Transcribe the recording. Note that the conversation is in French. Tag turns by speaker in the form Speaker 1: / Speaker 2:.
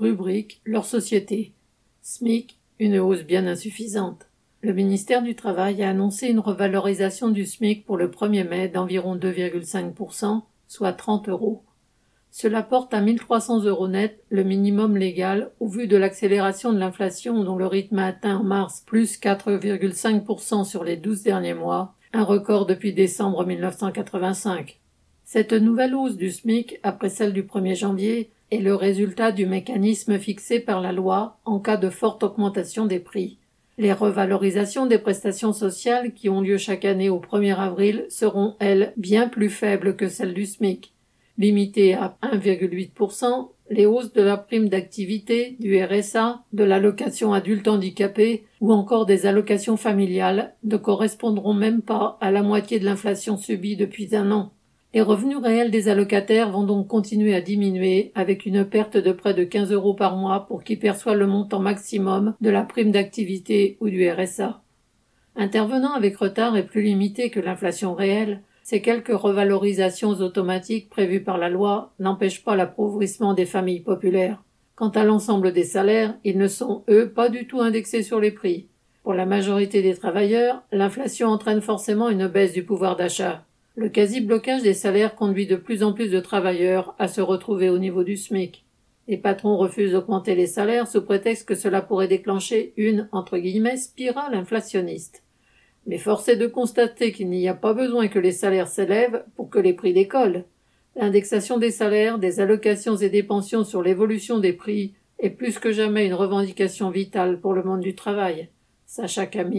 Speaker 1: rubrique Leur société. SMIC, une hausse bien insuffisante. Le ministère du Travail a annoncé une revalorisation du SMIC pour le 1er mai d'environ 2,5%, soit 30 euros. Cela porte à 1300 euros net le minimum légal au vu de l'accélération de l'inflation dont le rythme a atteint en mars plus 4,5% sur les 12 derniers mois, un record depuis décembre 1985. Cette nouvelle hausse du SMIC, après celle du 1er janvier, est le résultat du mécanisme fixé par la loi en cas de forte augmentation des prix. Les revalorisations des prestations sociales qui ont lieu chaque année au 1er avril seront, elles, bien plus faibles que celles du SMIC limitées à 1,8%, les hausses de la prime d'activité, du RSA, de l'allocation adulte handicapé ou encore des allocations familiales ne correspondront même pas à la moitié de l'inflation subie depuis un an. Les revenus réels des allocataires vont donc continuer à diminuer avec une perte de près de 15 euros par mois pour qui perçoit le montant maximum de la prime d'activité ou du RSA. Intervenant avec retard et plus limité que l'inflation réelle, ces quelques revalorisations automatiques prévues par la loi n'empêchent pas l'appauvrissement des familles populaires. Quant à l'ensemble des salaires, ils ne sont, eux, pas du tout indexés sur les prix. Pour la majorité des travailleurs, l'inflation entraîne forcément une baisse du pouvoir d'achat. Le quasi-blocage des salaires conduit de plus en plus de travailleurs à se retrouver au niveau du SMIC. Les patrons refusent d'augmenter les salaires sous prétexte que cela pourrait déclencher une, entre guillemets, spirale inflationniste. Mais force est de constater qu'il n'y a pas besoin que les salaires s'élèvent pour que les prix décollent. L'indexation des salaires, des allocations et des pensions sur l'évolution des prix est plus que jamais une revendication vitale pour le monde du travail. Sacha Camille.